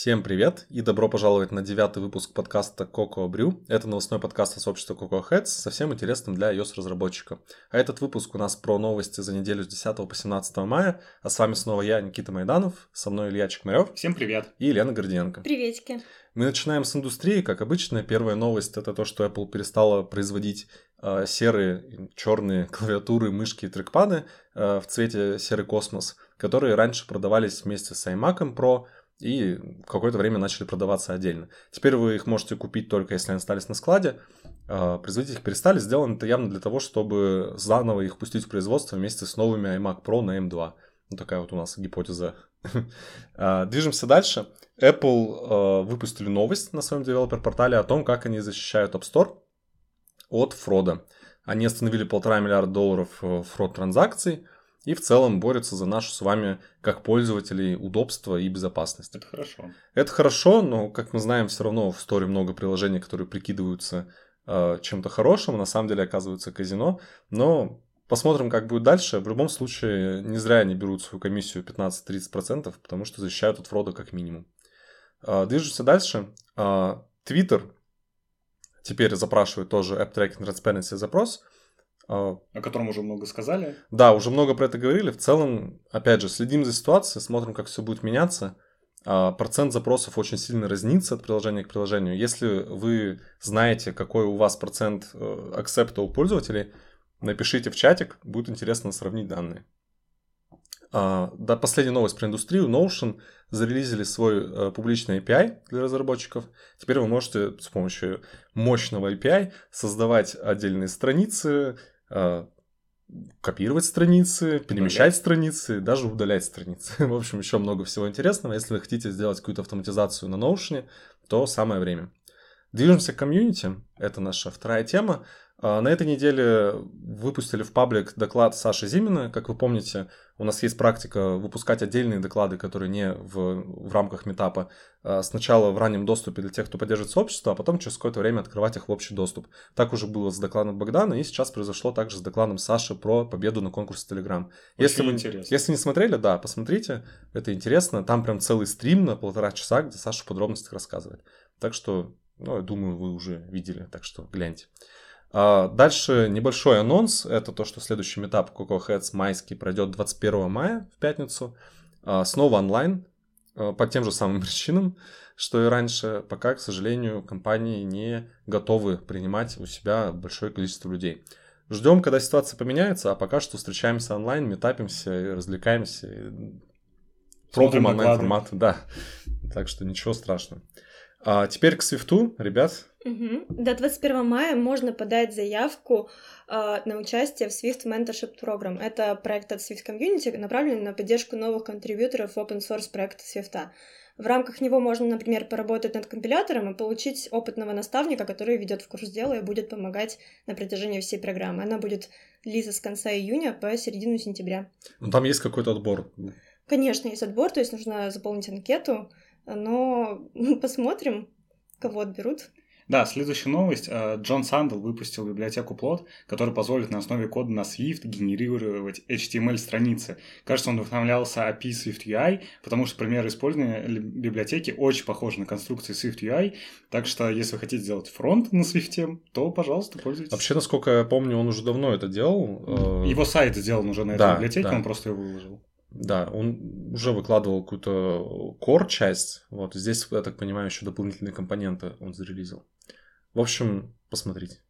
Всем привет и добро пожаловать на девятый выпуск подкаста Coco Brew. Это новостной подкаст от сообщества Coco Heads со всем интересным для iOS-разработчика. А этот выпуск у нас про новости за неделю с 10 по 17 мая. А с вами снова я, Никита Майданов, со мной Илья Чекмарев. Всем привет. И Елена Гордиенко. Приветики. Мы начинаем с индустрии. Как обычно, первая новость это то, что Apple перестала производить э, серые, черные клавиатуры, мышки и трекпады э, в цвете серый космос, которые раньше продавались вместе с iMac Pro – и какое-то время начали продаваться отдельно. Теперь вы их можете купить только если они остались на складе. А, производить их перестали. Сделано это явно для того, чтобы заново их пустить в производство вместе с новыми iMac Pro на M2. Ну, такая вот у нас гипотеза. А, движемся дальше. Apple а, выпустили новость на своем девелопер-портале о том, как они защищают App Store от фрода. Они остановили полтора миллиарда долларов э, фрод транзакций – и в целом борются за нашу с вами, как пользователей, удобство и безопасность. Это хорошо. Это хорошо, но, как мы знаем, все равно в сторе много приложений, которые прикидываются э, чем-то хорошим, на самом деле оказываются казино, но посмотрим, как будет дальше. В любом случае, не зря они берут свою комиссию 15-30%, потому что защищают от фрода как минимум. Э, движемся дальше. Э, Twitter теперь запрашивает тоже App Tracking Transparency запрос – О котором уже много сказали. Да, уже много про это говорили. В целом, опять же, следим за ситуацией, смотрим, как все будет меняться. А, процент запросов очень сильно разнится от приложения к приложению. Если вы знаете, какой у вас процент э, акцепта у пользователей, напишите в чатик, будет интересно сравнить данные. А, да, последняя новость про индустрию. Notion зарелизили свой э, публичный API для разработчиков. Теперь вы можете с помощью мощного API создавать отдельные страницы, копировать страницы, перемещать удалять. страницы, даже удалять страницы. В общем, еще много всего интересного. Если вы хотите сделать какую-то автоматизацию на Notion, то самое время. Движемся к комьюнити. Это наша вторая тема. А, на этой неделе выпустили в паблик доклад Саши Зимина. Как вы помните, у нас есть практика выпускать отдельные доклады, которые не в, в рамках метапа. А, сначала в раннем доступе для тех, кто поддерживает сообщество, а потом через какое-то время открывать их в общий доступ. Так уже было с докладом Богдана, и сейчас произошло также с докладом Саши про победу на конкурсе Telegram. Если вы, если не смотрели, да, посмотрите, это интересно. Там прям целый стрим на полтора часа, где Саша в подробностях рассказывает. Так что, ну, я думаю, вы уже видели, так что гляньте. А, дальше небольшой анонс. Это то, что следующий этап Coco Heads майский пройдет 21 мая в пятницу. А, снова онлайн а, по тем же самым причинам, что и раньше. Пока, к сожалению, компании не готовы принимать у себя большое количество людей. Ждем, когда ситуация поменяется, а пока что встречаемся онлайн, метапимся и развлекаемся. И пробуем онлайн-формат. Да. Так что ничего страшного. А теперь к свифту, ребят. Угу. До 21 мая можно подать заявку э, на участие в Swift Mentorship Program. Это проект от Swift Community, направленный на поддержку новых контрибьюторов open source проекта Swift. В рамках него можно, например, поработать над компилятором и получить опытного наставника, который ведет в курс дела и будет помогать на протяжении всей программы. Она будет длиться с конца июня по середину сентября. Ну, там есть какой-то отбор? Конечно, есть отбор, то есть нужно заполнить анкету, но посмотрим, кого отберут. Да, следующая новость. Э, Джон Сандл выпустил библиотеку Plot, которая позволит на основе кода на Swift генерировать HTML-страницы. Кажется, он вдохновлялся API Swift UI, потому что примеры использования библиотеки очень похожи на конструкции Swift UI. Так что, если вы хотите сделать фронт на Swift, то, пожалуйста, пользуйтесь. Вообще, насколько я помню, он уже давно это делал. Э, Его сайт сделан уже на этой да, библиотеке, да. он просто ее выложил. Да, он уже выкладывал какую-то core часть. Вот здесь, я так понимаю, еще дополнительные компоненты он зарелизил. В общем, посмотрите.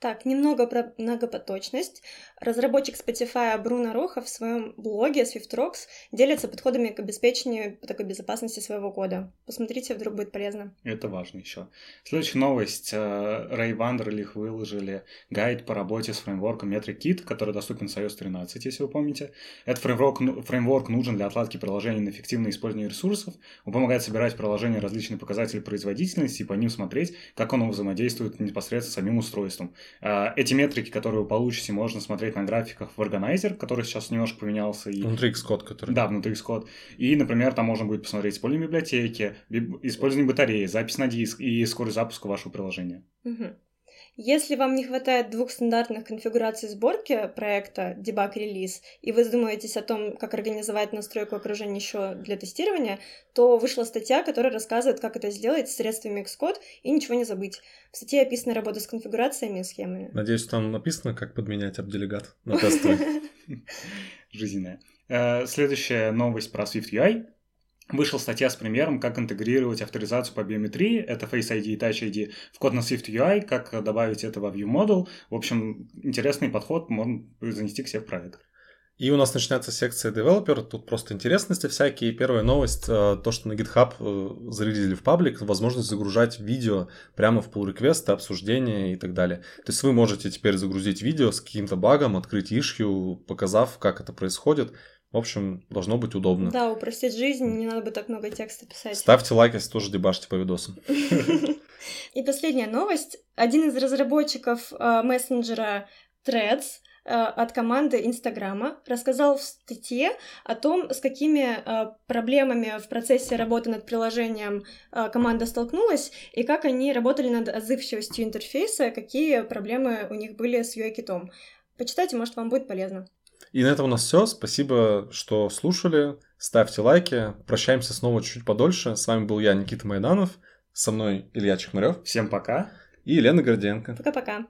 Так, немного про многопоточность. Разработчик Spotify Бруно Роха в своем блоге SwiftRocks делится подходами к обеспечению такой безопасности своего кода. Посмотрите, вдруг будет полезно. Это важно еще. Следующая новость. Рэй Вандерлих выложили гайд по работе с фреймворком MetricKit, который доступен с iOS 13, если вы помните. Этот фреймворк, фреймворк нужен для отладки приложений на эффективное использование ресурсов. Он помогает собирать в приложении различные показатели производительности и по ним смотреть, как оно взаимодействует непосредственно с самим устройством. А, эти метрики, которые вы получите, можно смотреть на графиках в Organizer, который сейчас немножко поменялся. И... Внутри Xcode, который... Да, внутри Xcode. И, например, там можно будет посмотреть использование библиотеки, использование батареи, запись на диск и скорость запуска вашего приложения. Угу. Если вам не хватает двух стандартных конфигураций сборки проекта debug релиз, и вы задумаетесь о том, как организовать настройку окружения еще для тестирования, то вышла статья, которая рассказывает, как это сделать средствами Xcode и ничего не забыть. В статье описана работа с конфигурациями и схемами. Надеюсь, там написано, как подменять апделегат на тестовый. Жизненная. Э, следующая новость про Swift UI. Вышла статья с примером, как интегрировать авторизацию по биометрии, это Face ID и Touch ID, в код на Swift UI, как добавить это во View Model. В общем, интересный подход можно занести к себе в проект. И у нас начинается секция Developer, тут просто интересности всякие. Первая новость, э, то, что на GitHub э, зарелизили в паблик, возможность загружать видео прямо в pull реквесты обсуждения и так далее. То есть вы можете теперь загрузить видео с каким-то багом, открыть ишью, показав, как это происходит. В общем, должно быть удобно. Да, упростить жизнь, не надо бы так много текста писать. Ставьте лайк, если тоже дебашьте по видосам. И последняя новость. Один из разработчиков э, мессенджера Threads э, от команды Инстаграма рассказал в статье о том, с какими э, проблемами в процессе работы над приложением команда столкнулась и как они работали над отзывчивостью интерфейса, какие проблемы у них были с UI-китом. Почитайте, может, вам будет полезно. И на этом у нас все. Спасибо, что слушали. Ставьте лайки. Прощаемся снова чуть-чуть подольше. С вами был я, Никита Майданов. Со мной Илья Чехмарев. Всем пока. И Елена Горденко. Пока-пока.